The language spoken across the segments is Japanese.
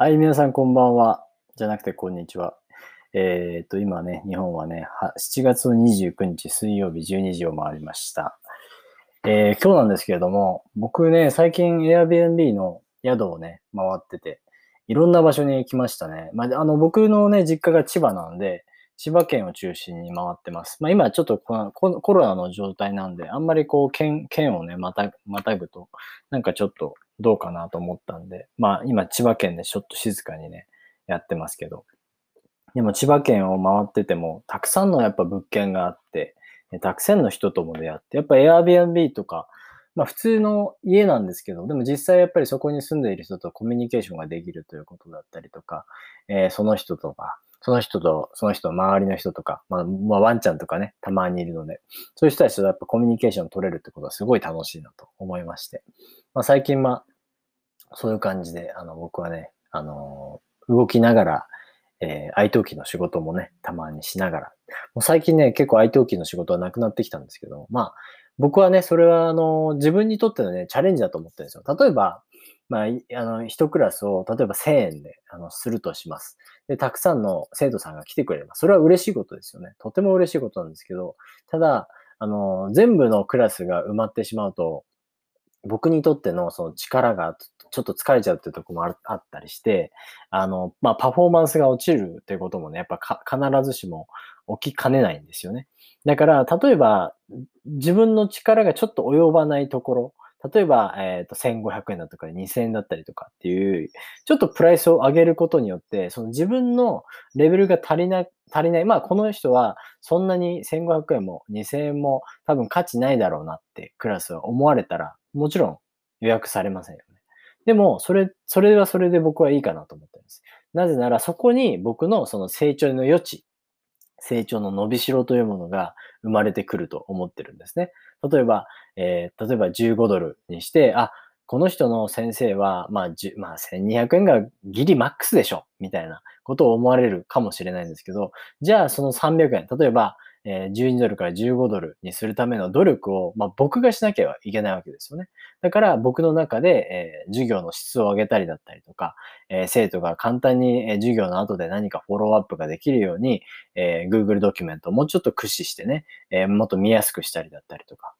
はい、皆さんこんばんは。じゃなくてこんにちは。えっ、と、今ね、日本はね、7月29日水曜日12時を回りました。えー今日なんですけれども、僕ね、最近 Airbnb の宿をね、回ってて、いろんな場所に来ましたね。まあ、あの、僕のね、実家が千葉なんで、千葉県を中心に回ってます。まあ、今ちょっとこのコロナの状態なんで、あんまりこう、県、県をね、また、またぐと、なんかちょっとどうかなと思ったんで、まあ今千葉県でちょっと静かにね、やってますけど、でも千葉県を回ってても、たくさんのやっぱ物件があって、たくさんの人とも出会って、やっぱ Airbnb とか、まあ普通の家なんですけど、でも実際やっぱりそこに住んでいる人とコミュニケーションができるということだったりとか、えーその人とか、その人と、その人の周りの人とか、まあ、まあ、ワンちゃんとかね、たまにいるので、そういう人たちとやっぱコミュニケーション取れるってことはすごい楽しいなと思いまして。まあ、最近まあ、そういう感じで、あの、僕はね、あのー動きながら、えー、IT の仕事もね、たまにしながら。もう最近ね、結構 IT の仕事はなくなってきたんですけど、まあ、僕はね、それはあの、自分にとってのね、チャレンジだと思ってるんですよ。例えば、まあ、あの、一クラスを、例えば1000円で、あの、するとします。で、たくさんの生徒さんが来てくれれば、それは嬉しいことですよね。とても嬉しいことなんですけど、ただ、あの、全部のクラスが埋まってしまうと、僕にとってのその力がちょっと疲れちゃうっていうとこもあったりして、あの、まあ、パフォーマンスが落ちるっていうこともね、やっぱ必ずしも起きかねないんですよね。だから、例えば、自分の力がちょっと及ばないところ、例えば、えっ、と、1500円だとか2000円だったりとかっていう、ちょっとプライスを上げることによって、その自分のレベルが足りな、足りない。まあ、この人はそんなに1500円も2000円も多分価値ないだろうなってクラスは思われたら、もちろん予約されませんよね。でも、それ、それはそれで僕はいいかなと思ってるんです。なぜなら、そこに僕のその成長の余地、成長の伸びしろというものが生まれてくると思ってるんですね。例えば、えー例えば15ドルにして、あ、この人の先生は、まあ、10まあ、1200円がギリマックスでしょみたいなことを思われるかもしれないんですけど、じゃあその300円、例えば、え12ドルから15ドルにするための努力を、まあ、僕がしなきゃいけないわけですよね。だから僕の中で、え授業の質を上げたりだったりとか、え生徒が簡単にえ授業の後で何かフォローアップができるように、え Google ドキュメントをもうちょっと駆使してね、えもっと見やすくしたりだったりとか、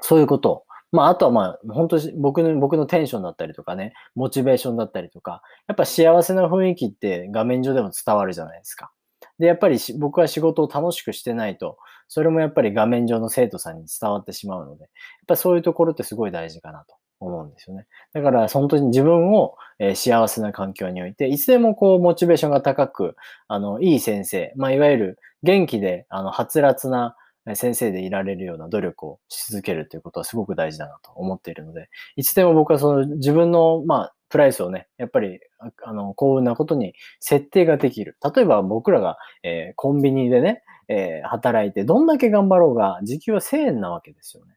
そういうことを。まあ、あとはまあ、本当に僕の、僕のテンションだったりとかね、モチベーションだったりとか、やっぱ幸せな雰囲気って画面上でも伝わるじゃないですか。で、やっぱり僕は仕事を楽しくしてないと、それもやっぱり画面上の生徒さんに伝わってしまうので、やっぱそういうところってすごい大事かなと思うんですよね。だから、本当に自分を、えー幸せな環境において、いつでもこう、モチベーションが高く、あの、いい先生、まあ、いわゆる元気で、あの、はつらつな先生でいられるような努力をし続けるということはすごく大事だなと思っているので、いつでも僕はその自分の、まあ、プライスをね、やっぱり、あの、幸運なことに設定ができる。例えば僕らが、えーコンビニでね、えー働いて、どんだけ頑張ろうが、時給は1000円なわけですよね。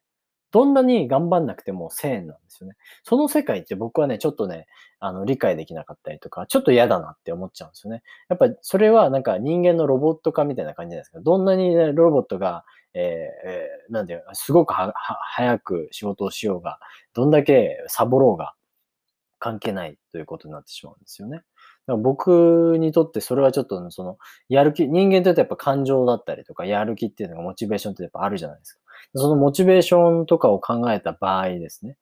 どんなに頑張んなくても1000円なんですよね。その世界って僕はね、ちょっとね、あの、理解できなかったりとか、ちょっと嫌だなって思っちゃうんですよね。やっぱそれはなんか人間のロボット化みたいな感じじゃないですか。どんなにね、ロボットが、えーえーなんで、すごくは、は、早く仕事をしようが、どんだけサボろうが、関係ないということになってしまうんですよね。だから僕にとってそれはちょっと、その、やる気、人間にとってやっぱ感情だったりとか、やる気っていうのがモチベーションってやっぱあるじゃないですか。そのモチベーションとかを考えた場合ですね。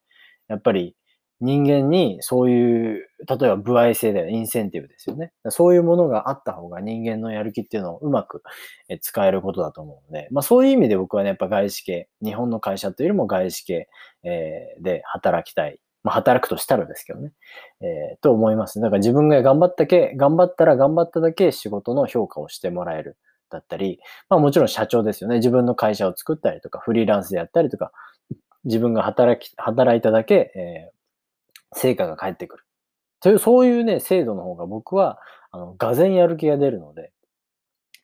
やっぱり人間にそういう、例えば部合性だよ、インセンティブですよね。そういうものがあった方が人間のやる気っていうのをうまく使えることだと思うので、まあそういう意味で僕はね、やっぱ外資系、日本の会社というよりも外資系、で働きたい。まあ働くとしたらですけどね。えーと思います。だから自分が頑張ったけ、頑張ったら頑張っただけ仕事の評価をしてもらえる。だったり、まあもちろん社長ですよね。自分の会社を作ったりとか、フリーランスでやったりとか、自分が働き、働いただけ、えー成果が返ってくる。という、そういうね、制度の方が僕は、あの、がぜやる気が出るので、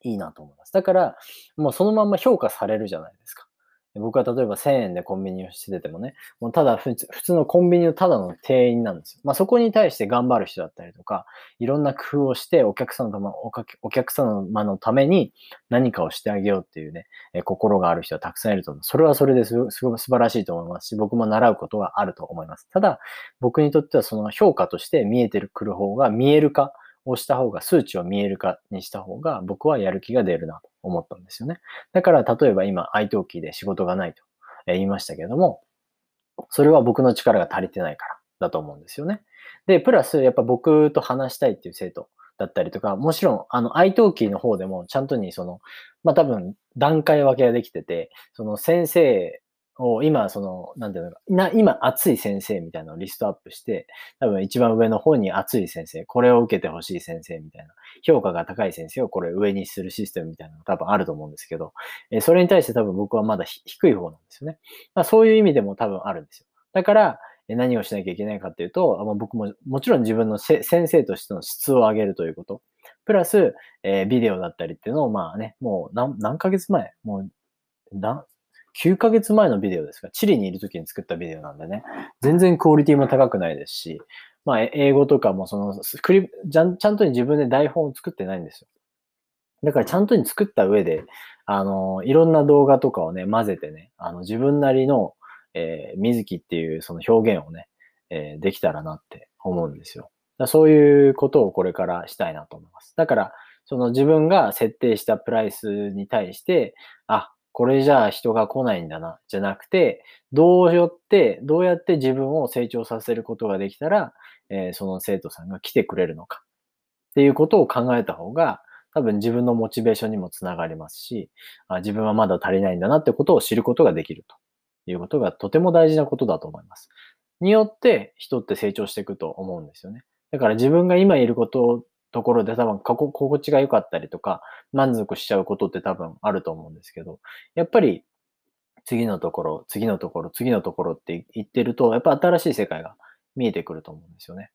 いいなと思います。だから、もうそのまんま評価されるじゃないですか。僕は例えば1000円でコンビニをしててもね、もうただ普通のコンビニのただの店員なんですよ。まあそこに対して頑張る人だったりとか、いろんな工夫をしてお客さんのお客様のために何かをしてあげようっていうね、え心がある人はたくさんいると思う。それはそれですごく素晴らしいと思いますし、僕も習うことがあると思います。ただ、僕にとってはその評価として見えてくる方が見える化をした方が、数値を見える化にした方が僕はやる気が出るなと思ったんですよね。だから例えば今、iT トーキーで仕事がないと言いましたけども、それは僕の力が足りてないからだと思うんですよね。で、プラスやっぱ僕と話したいっていう生徒だったりとか、もちろん、あの、iT トーキーの方でもちゃんとにその、まあ多分段階分けができてて、その先生を今、その、なんていうのか、な、今熱い先生みたいなのをリストアップして、多分一番上の方に熱い先生、これを受けてほしい先生みたいな、評価が高い先生をこれ上にするシステムみたいなのが多分あると思うんですけど、えそれに対して多分僕はまだ低い方なんですよね。まあ、そういう意味でも多分あるんですよ。だから、何をしなきゃいけないかっていうと、まあ、僕ももちろん自分の先生としての質を上げるということ。プラス、えー、ビデオだったりっていうのを、まあね、もう何何ヶ月前もう何、9ヶ月前のビデオですが、チリにいる時に作ったビデオなんでね、全然クオリティも高くないですし、まあ、英語とかもそのスクリちゃん、ちゃんとに自分で台本を作ってないんですよ。だからちゃんとに作った上で、あの、いろんな動画とかをね、混ぜてね、あの、自分なりの、えー、水木っていうその表現をね、えー、できたらなって思うんですよ。そういうことをこれからしたいなと思います。だから、その自分が設定したプライスに対して、あ、これじゃあ人が来ないんだな、じゃなくて、どうやって、どうやって自分を成長させることができたら、えー、その生徒さんが来てくれるのかっていうことを考えた方が、多分自分のモチベーションにもつながりますし、あ自分はまだ足りないんだなってことを知ることができるということがとても大事なことだと思います。によって人って成長していくと思うんですよね。だから自分が今いることところで多分過去心地が良かったりとか、満足しちゃうことって多分あると思うんですけど、やっぱり次のところ、次のところ、次のところって言ってると、やっぱ新しい世界が見えてくると思うんですよね。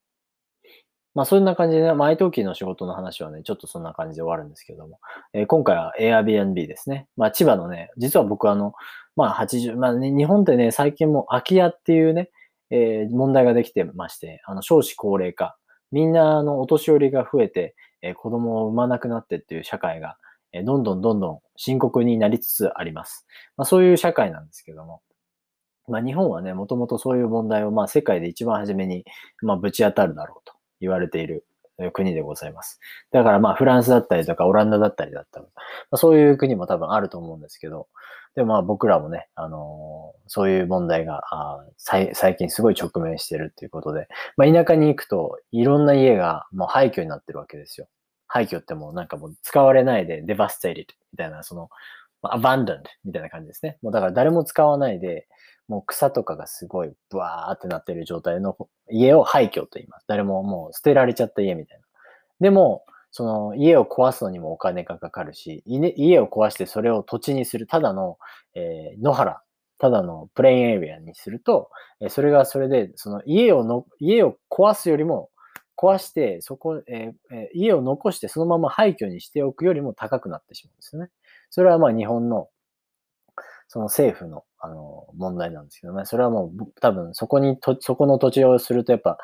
まあそんな感じで、ね、まあ IT の仕事の話はね、ちょっとそんな感じで終わるんですけども、えー、今回は Airbnb ですね。まあ千葉のね、実は僕あの、まあ80、まあね、日本ってね、最近も空き家っていうね、えー、問題ができてまして、あの少子高齢化、みんなあのお年寄りが増えて、え子供を産まなくなってっていう社会が、えどんどんどんどん深刻になりつつあります。まあ、そういう社会なんですけども。まあ、日本はね、もともとそういう問題を、まあ、世界で一番初めに、まあ、ぶち当たるだろうと言われている国でございます。だからまあフランスだったりとかオランダだったりだったり、まあ、そういう国も多分あると思うんですけど、でもまあ僕らもね、あのー、そういう問題があ最近すごい直面してるっていうことで、まあ田舎に行くといろんな家がもう廃墟になってるわけですよ。廃墟ってもうなんかもう使われないでデバステイリットみたいな、その、まあ、アバンドンみたいな感じですね。もうだから誰も使わないで、もう草とかがすごいブワーってなってる状態の家を廃墟と言います。誰ももう捨てられちゃった家みたいな。でも、その家を壊すのにもお金がかかるし、家を壊してそれを土地にする、ただの、えー、野原、ただのプレインエリアにすると、えそれがそれで、その家をの、家を壊すよりも、壊して、そこ、えー、家を残してそのまま廃墟にしておくよりも高くなってしまうんですよね。それはまあ日本の、その政府の、あの、問題なんですけどね。それはもう多分そこにと、そこの土地をするとやっぱ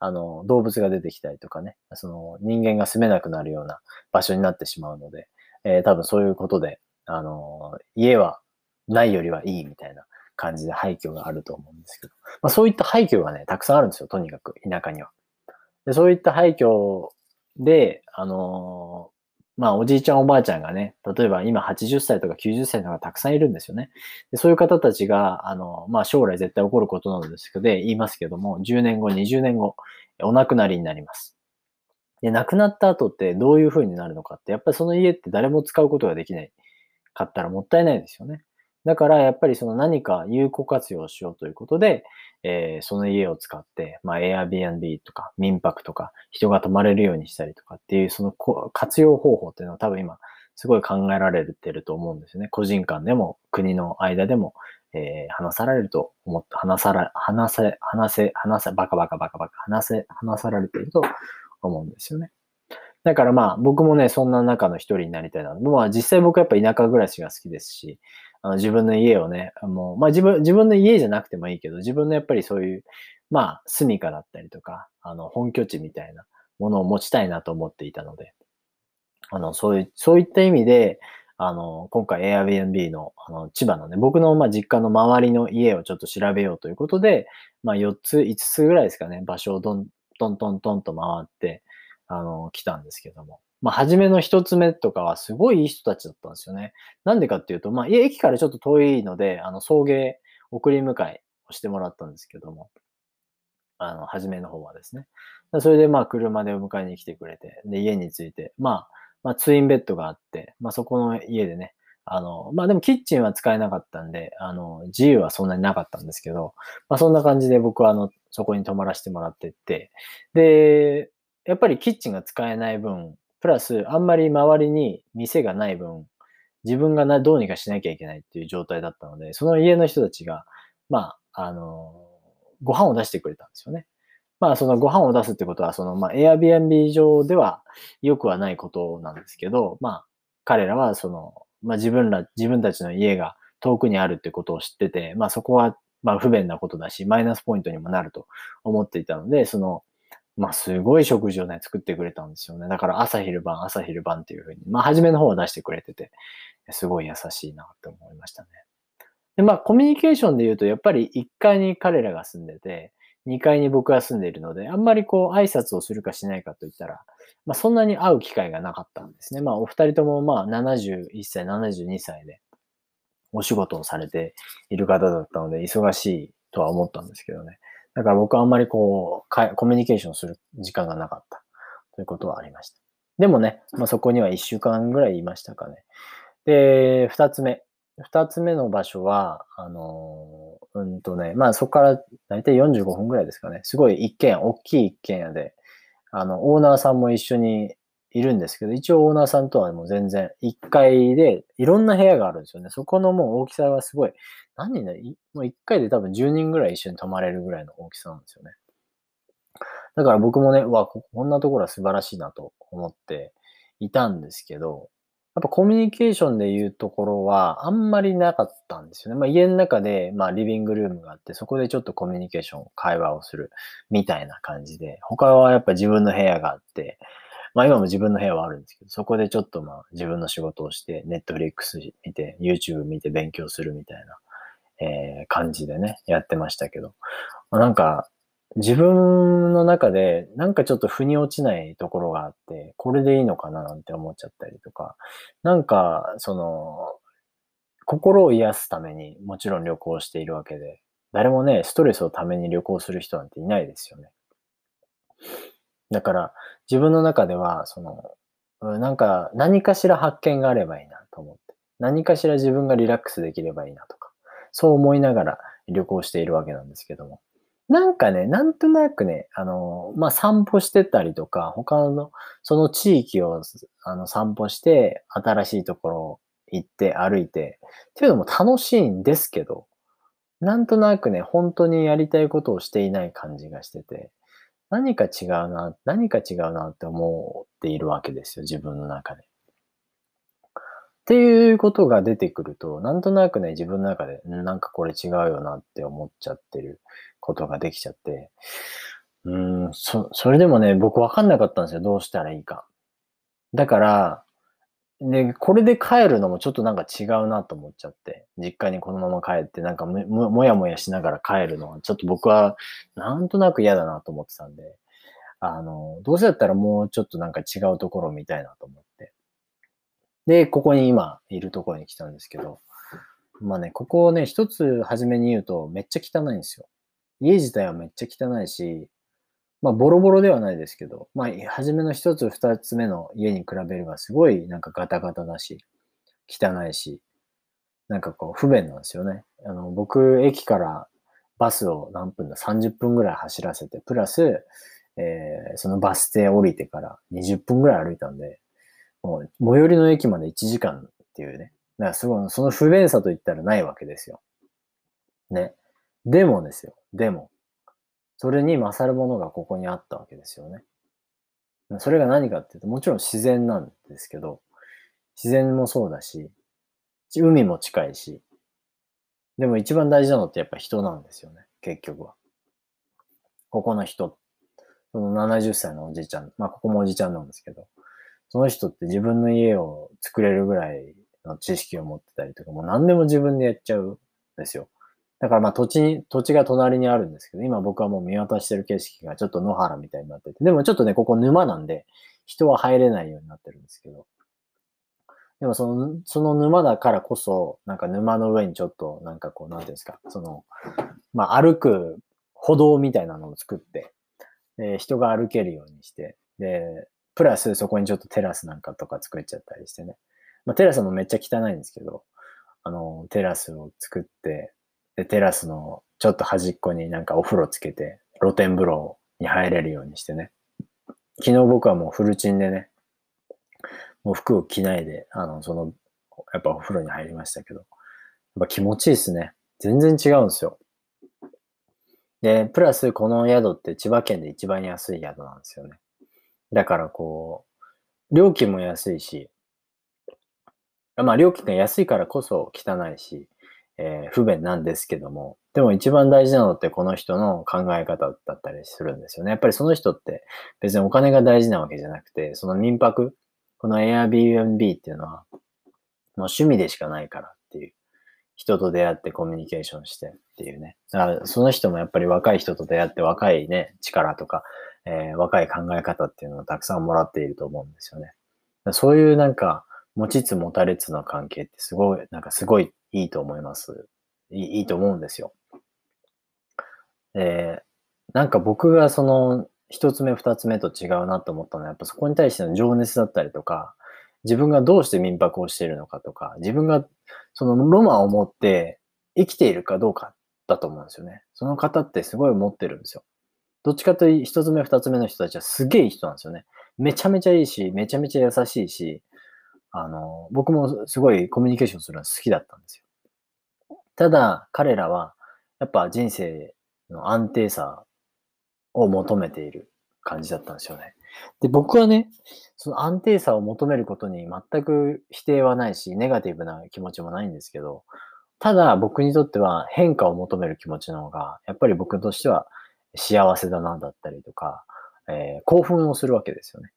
あの、動物が出てきたりとかね、その人間が住めなくなるような場所になってしまうので、えー、多分そういうことで、あの、家はないよりはいいみたいな感じで廃墟があると思うんですけど、まあ、そういった廃墟がね、たくさんあるんですよ、とにかく、田舎には。でそういった廃墟で、あのまあ、おじいちゃんおばあちゃんがね、例えば今80歳とか90歳の方がたくさんいるんですよね。でそういう方たちが、あの、まあ、将来絶対起こることなんですけど、言いますけども、10年後、20年後、お亡くなりになります。で、亡くなった後ってどういう風になるのかって、やっぱりその家って誰も使うことができないかったらもったいないですよね。だからやっぱりその何か有効活用しようということで、えー、その家を使って、まあ Airbnb とか民泊とか人が泊まれるようにしたりとかっていうその活用方法っていうのは多分今すごい考えられてると思うんですよね。個人間でも国の間でも、えー、話されると思って、話さら、話せ、話せ、話せ、バカバカバカバカ、話せ、話されてると思うんですよね。だからまあ僕もね、そんな中の一人になりたいな。まあ実際僕はやっぱ田舎暮らしが好きですし、あの自分の家をね、もう、まあ自分、自分の家じゃなくてもいいけど、自分のやっぱりそういう、まあ、住処だったりとか、あの、本拠地みたいなものを持ちたいなと思っていたので、あの、そういう、そういった意味で、あの、今回 Airbnb の、あの、千葉のね、僕の、まあ、実家の周りの家をちょっと調べようということで、まあ、4つ、5つぐらいですかね、場所をどん、トントントンと回って、あの、来たんですけども。まあ、初めの一つ目とかはすごいいい人たちだったんですよね。なんでかっていうと、まあ、駅からちょっと遠いので、あの、送迎、送り迎えをしてもらったんですけども、あの、初めの方はですね。それで、まあ、車でお迎えに来てくれて、で、家に着いて、まあ、まあ、ツインベッドがあって、まあ、そこの家でね、あの、まあ、でもキッチンは使えなかったんで、あの、自由はそんなになかったんですけど、まあ、そんな感じで僕はあの、そこに泊まらせてもらってって、で、やっぱりキッチンが使えない分、プラス、あんまり周りに店がない分、自分がなどうにかしなきゃいけないっていう状態だったので、その家の人たちが、まあ、あの、ご飯を出してくれたんですよね。まあ、そのご飯を出すってことは、その、まあ、Airbnb 上では良くはないことなんですけど、まあ、彼らは、その、まあ、自分ら、自分たちの家が遠くにあるってことを知ってて、まあ、そこは、まあ、不便なことだし、マイナスポイントにもなると思っていたので、その、まあ、すごい食事をね、作ってくれたんですよね。だから朝昼晩、朝昼晩っていうふうに、まあ、初めの方は出してくれてて、すごい優しいなって思いましたね。で、まあ、コミュニケーションで言うと、やっぱり1階に彼らが住んでて、2階に僕が住んでいるので、あんまりこう挨拶をするかしないかといったら、まあそんなに会う機会がなかったんですね。まあお二人ともまあ71歳、72歳でお仕事をされている方だったので、忙しいとは思ったんですけどね。だから僕はあんまりこう、コミュニケーションする時間がなかったということはありました。でもね、まあそこには1週間ぐらいいましたかね。で、二つ目。二つ目の場所は、あのうんとね、まあそこから大体45分ぐらいですかね。すごい一軒、大きい一軒家で、あの、オーナーさんも一緒にいるんですけど、一応オーナーさんとはもう全然1階でいろんな部屋があるんですよね。そこのもう大きさはすごい、何人だもう1階で多分10人ぐらい一緒に泊まれるぐらいの大きさなんですよね。だから僕もね、わ、こんなところは素晴らしいなと思っていたんですけど、やっぱコミュニケーションでいうところはあんまりなかったんですよね。まあ家の中で、まあリビングルームがあって、そこでちょっとコミュニケーション、会話をするみたいな感じで、他はやっぱ自分の部屋があって、まあ今も自分の部屋はあるんですけど、そこでちょっとまあ自分の仕事をして、ネットフリックス見て、YouTube 見て勉強するみたいな、えー、感じでね、やってましたけど、なんか、自分の中でなんかちょっと腑に落ちないところがあって、これでいいのかななんて思っちゃったりとか、なんか、その、心を癒すためにもちろん旅行しているわけで、誰もね、ストレスをために旅行する人なんていないですよね。だから、自分の中では、その、なんか何かしら発見があればいいなと思って、何かしら自分がリラックスできればいいなと、そう思いながら旅行しているわけなんですけども、なんかね、なんとなくね、あの、まあ、散歩してたりとか、他の、その地域を、あの、散歩して、新しいところ行って歩いて、っていうのも楽しいんですけど、なんとなくね、本当にやりたいことをしていない感じがしてて、何か違うな、何か違うなって思っているわけですよ、自分の中で。っていうことが出てくると、なんとなくね、自分の中で、なんかこれ違うよなって思っちゃってることができちゃって、うん、そ、それでもね、僕わかんなかったんですよ。どうしたらいいか。だから、で、これで帰るのもちょっとなんか違うなと思っちゃって、実家にこのまま帰って、なんかももやもやしながら帰るのは、ちょっと僕はなんとなく嫌だなと思ってたんで、あの、どうせだったらもうちょっとなんか違うところを見たいなと思って。で、ここに今いるところに来たんですけど、まあね、ここをね、一つ初めに言うとめっちゃ汚いんですよ。家自体はめっちゃ汚いし、まあボロボロではないですけど、まあ初めの一つ二つ目の家に比べればすごいなんかガタガタだし、汚いし、なんかこう不便なんですよね。あの、僕、駅からバスを何分だ ?30 分ぐらい走らせて、プラス、えー、そのバス停降りてから20分ぐらい歩いたんで、もう、最寄りの駅まで1時間っていうね。だからすごい、その不便さと言ったらないわけですよ。ね。でもですよ。でも。それに勝るものがここにあったわけですよね。それが何かっていうと、もちろん自然なんですけど、自然もそうだし、海も近いし、でも一番大事なのってやっぱ人なんですよね、結局は。ここの人、その70歳のおじいちゃん、まあここもおじいちゃんなんですけど、その人って自分の家を作れるぐらいの知識を持ってたりとか、もう何でも自分でやっちゃうんですよ。だからまあ土地に、土地が隣にあるんですけど、今僕はもう見渡してる景色がちょっと野原みたいになってて、でもちょっとね、ここ沼なんで、人は入れないようになってるんですけど、でもその、その沼だからこそ、なんか沼の上にちょっと、なんかこう、なんていうんですか、その、まあ歩く歩道みたいなのを作って、で、人が歩けるようにして、で、プラスそこにちょっとテラスなんかとか作っちゃったりしてね。まあテラスもめっちゃ汚いんですけど、あの、テラスを作って、で、テラスのちょっと端っこになんかお風呂つけて、露天風呂に入れるようにしてね。昨日僕はもうフルチンでね、もう服を着ないで、あの、その、やっぱお風呂に入りましたけど、やっぱ気持ちいいですね。全然違うんですよ。で、プラスこの宿って千葉県で一番安い宿なんですよね。だからこう、料金も安いし、まあ料金が安いからこそ汚いし、えー、不便なんですけども、でも一番大事なのってこの人の考え方だったりするんですよね。やっぱりその人って別にお金が大事なわけじゃなくて、その民泊、この Airbnb っていうのは、もう趣味でしかないからっていう。人と出会ってコミュニケーションしてっていうね。だからその人もやっぱり若い人と出会って若いね、力とか、えー、若い考え方っていうのをたくさんもらっていると思うんですよね。そういうなんか、持ちつ持たれつの関係ってすごい、なんかすごいいいと思います。いいいと思うんですよ。えー、なんか僕がその一つ目二つ目と違うなと思ったのは、やっぱそこに対しての情熱だったりとか、自分がどうして民泊をしているのかとか、自分がそのロマンを持って生きているかどうかだと思うんですよね。その方ってすごい持ってるんですよ。どっちかというと一つ目二つ目の人たちはすげえいい人なんですよね。めちゃめちゃいいし、めちゃめちゃ優しいし、あの、僕もすごいコミュニケーションするのは好きだったんですよ。ただ、彼らは、やっぱ人生の安定さを求めている感じだったんですよね。で、僕はね、その安定さを求めることに全く否定はないし、ネガティブな気持ちもないんですけど、ただ僕にとっては変化を求める気持ちの方が、やっぱり僕としては幸せだなだったりとか、えー、興奮をするわけですよね。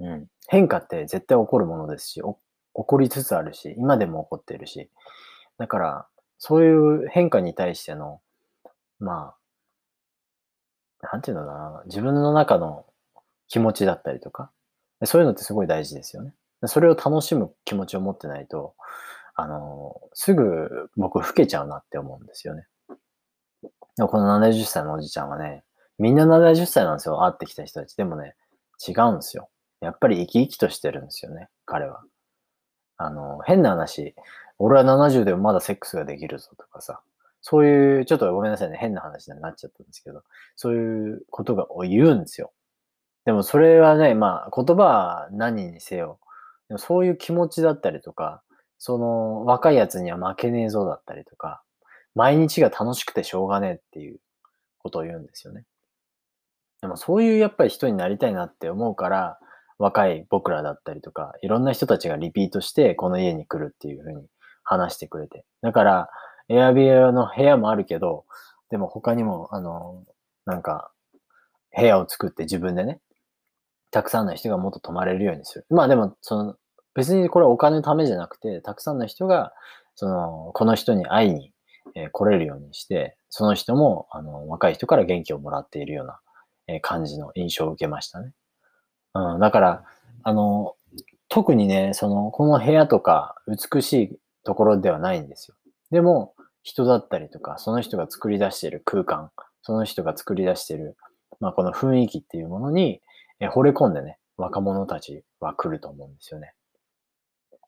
うん。変化って絶対起こるものですし、起こりつつあるし、今でも起こってるし、だから、そういう変化に対しての、まあ、なんていうのかな、自分の中の気持ちだったりとか、そういうのってすごい大事ですよね。それを楽しむ気持ちを持ってないと、あの、すぐ僕老けちゃうなって思うんですよね。でもこの70歳のおじちゃんはね、みんな70歳なんですよ。会ってきた人たち。でもね、違うんですよ。やっぱり生き生きとしてるんですよね、彼は。あの、変な話、俺は70でもまだセックスができるぞとかさ、そういう、ちょっとごめんなさいね、変な話になっちゃったんですけど、そういうことが言うんですよ。でもそれはね、まあ言葉は何にせよ、でもそういう気持ちだったりとか、その若いやつには負けねえぞだったりとか、毎日が楽しくてしょうがねえっていうことを言うんですよね。でもそういうやっぱり人になりたいなって思うから、若い僕らだったりとか、いろんな人たちがリピートしてこの家に来るっていうふうに話してくれて。だから、エアビアの部屋もあるけど、でも他にも、あの、なんか、部屋を作って自分でね、たくさんの人がもっと泊まれるようにする。まあでも、その、別にこれはお金のためじゃなくて、たくさんの人が、その、この人に会いに、え、来れるようにして、その人も、あの、若い人から元気をもらっているような、え、感じの印象を受けましたね。うん、だから、あの、特にね、その、この部屋とか美しいところではないんですよ。でも、人だったりとか、その人が作り出している空間、その人が作り出している、まあ、この雰囲気っていうものに、え惚れ込んでね、若者たちは来ると思うんですよね。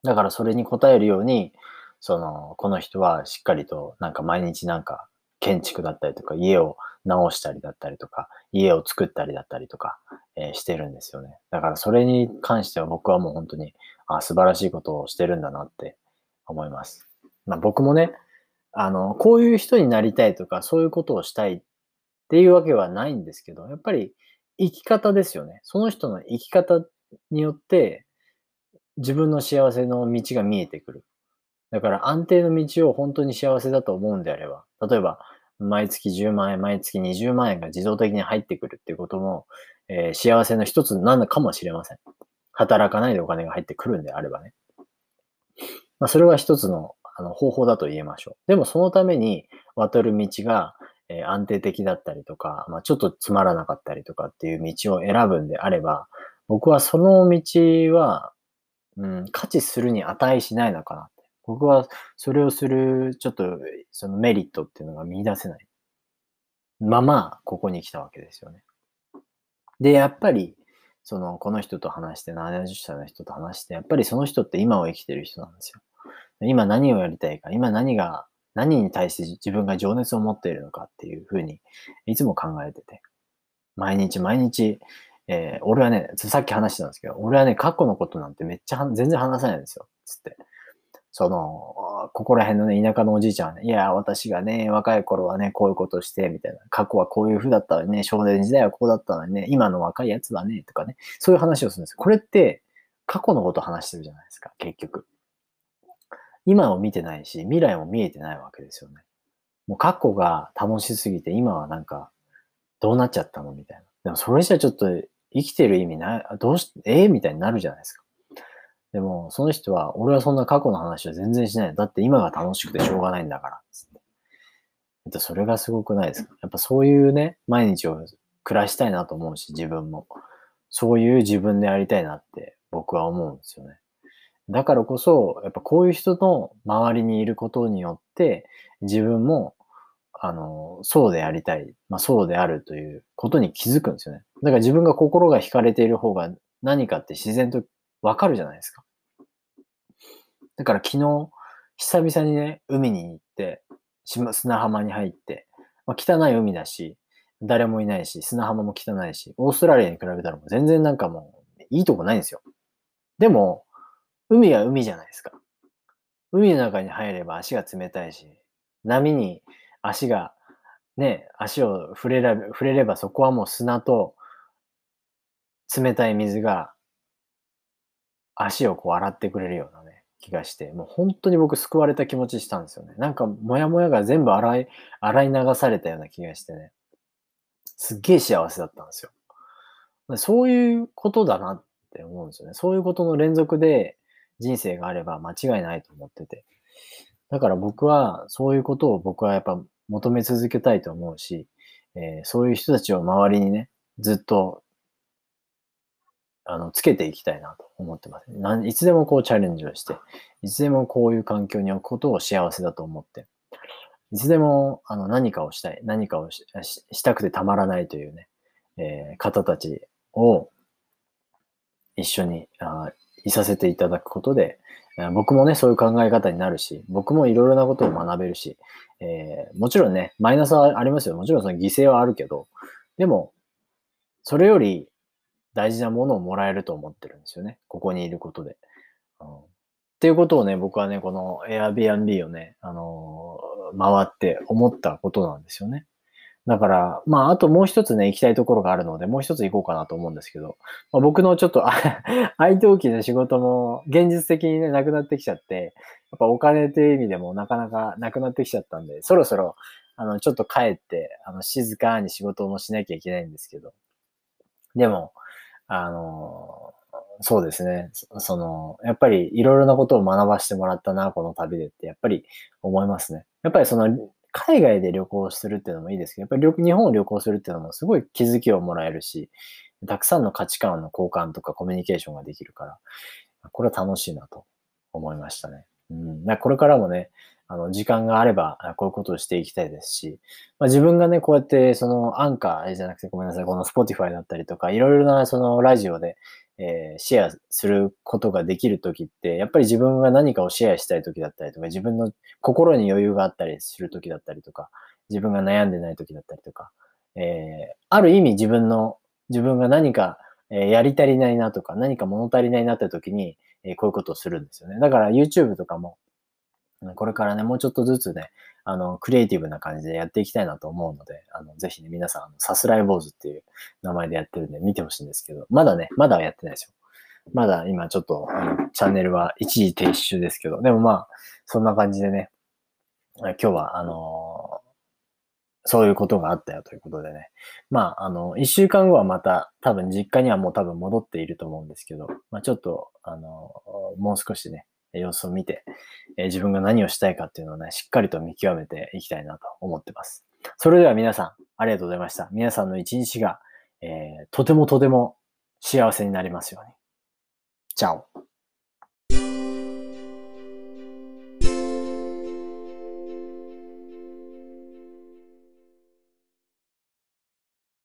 だからそれに応えるように、その、この人はしっかりとなんか毎日なんか建築だったりとか家を直したりだったりとか、家を作ったりだったりとか、えー、してるんですよね。だからそれに関しては僕はもう本当に、あ素晴らしいことをしてるんだなって思います。まあ僕もね、あの、こういう人になりたいとか、そういうことをしたいっていうわけはないんですけど、やっぱり生き方ですよね。その人の生き方によって、自分の幸せの道が見えてくる。だから安定の道を本当に幸せだと思うんであれば、例えば、毎月10万円、毎月20万円が自動的に入ってくるっていうことも、えー、幸せの一つなのかもしれません。働かないでお金が入ってくるんであればね。まあ、それは一つのあの方法だと言えましょう。でもそのために渡る道が、え、安定的だったりとか、まあ、ちょっとつまらなかったりとかっていう道を選ぶんであれば、僕はその道は、うん、価値するに値しないのかな。僕はそれをする、ちょっとそのメリットっていうのが見出せない。まま、ここに来たわけですよね。で、やっぱり、その、この人と話して、70歳の人と話して、やっぱりその人って今を生きてる人なんですよ。今何をやりたいか、今何が、何に対して自分が情熱を持っているのかっていうふうに、いつも考えてて。毎日毎日、えー、俺はね、さっき話してたんですけど、俺はね、過去のことなんてめっちゃ全然話さないんですよ。つって。その、ここら辺のね、田舎のおじいちゃんはね、いや、私がね、若い頃はね、こういうことして、みたいな。過去はこういう風だったのにね、少年時代はこうだったのにね、今の若いやつはね、とかね、そういう話をするんですこれって、過去のこと話してるじゃないですか、結局。今を見てないし、未来も見えてないわけですよね。もう過去が楽しすぎて、今はなんか、どうなっちゃったのみたいな。でもそれじゃちょっと生きてる意味ない、どうし、ええー、みたいになるじゃないですか。でも、その人は、俺はそんな過去の話は全然しない。だって今が楽しくてしょうがないんだから。つって。それがすごくないですか？やっぱそういうね、毎日を暮らしたいなと思うし、自分も。そういう自分でありたいなって僕は思うんですよね。だからこそ、やっぱこういう人の周りにいることによって、自分も、あの、そうでありたい、まあそうであるということに気づくんですよね。だから自分が心が惹かれている方が何かって自然とわかるじゃないですか。だから昨日、久々にね、海に行って、砂浜に入って、まあ、汚い海だし、誰もいないし、砂浜も汚いし、オーストラリアに比べたらもう全然なんかもう、いいとこないんですよ。でも、海は海じゃないですか。海の中に入れば足が冷たいし、波に足が、ね、足を触れれ、触れればそこはもう砂と冷たい水が足をこう洗ってくれるようなね、気がして、もう本当に僕救われた気持ちしたんですよね。なんか、もやもやが全部洗い、洗い流されたような気がしてね、すっげえ幸せだったんですよ。そういうことだなって思うんですよね。そういうことの連続で人生があれば間違いないと思ってて。だから僕は、そういうことを僕はやっぱ求め続けたいと思うし、えー、そういう人たちを周りにね、ずっとあの、つけていきたいなと思ってます。いつでもこうチャレンジをして、いつでもこういう環境に置くことを幸せだと思って、いつでもあの何かをしたい、何かをしたくてたまらないというね、えー、方たちを一緒にあいさせていただくことで、僕もね、そういう考え方になるし、僕もいろいろなことを学べるし、えー、もちろんね、マイナスはありますよ。もちろんその犠牲はあるけど、でも、それより大事なものをもらえると思ってるんですよね。ここにいることで。うん、っていうことをね、僕はね、この Airbnb をね、あのー、回って思ったことなんですよね。だから、まあ、あともう一つね、行きたいところがあるので、もう一つ行こうかなと思うんですけど、まあ、僕のちょっと、愛登記の仕事も現実的にね、なくなってきちゃって、やっぱお金っていう意味でもなかなかなくなってきちゃったんで、そろそろ、あの、ちょっと帰って、あの、静かに仕事もしなきゃいけないんですけど、でも、あの、そうですね。その、やっぱりいろいろなことを学ばせてもらったな、この旅でって、やっぱり思いますね。やっぱりその、海外で旅行するっていうのもいいですけど、やっぱり日本を旅行するっていうのもすごい気づきをもらえるし、たくさんの価値観の交換とかコミュニケーションができるから、これは楽しいなと思いましたね。うん、これからもね、あの、時間があれば、こういうことをしていきたいですし、まあ、自分がね、こうやって、その、アンカーじゃなくて、ごめんなさい、この Spotify だったりとか、いろいろな、その、ラジオで、えー、シェアすることができるときって、やっぱり自分が何かをシェアしたいときだったりとか、自分の心に余裕があったりするときだったりとか、自分が悩んでないときだったりとか、えー、ある意味自分の、自分が何か、えー、やり足りないなとか、何か物足りないなってときに、え、こういうことをするんですよね。だから YouTube とかも、これからね、もうちょっとずつね、あの、クリエイティブな感じでやっていきたいなと思うので、あの、ぜひね、皆さん、さすらい坊主っていう名前でやってるんで見てほしいんですけど、まだね、まだやってないですよ。まだ今ちょっと、あの、チャンネルは一時停止中ですけど、でもまあ、そんな感じでね、今日は、あのそういうことがあったよということでね。まあ、あの、一週間後はまた、多分実家にはもう多分戻っていると思うんですけど、まあちょっと、あの、もう少しね、様子を見て、え、自分が何をしたいかっていうのをね、しっかりと見極めていきたいなと思ってます。それでは皆さん、ありがとうございました。皆さんの一日が、えー、とてもとても幸せになりますように。チャオ。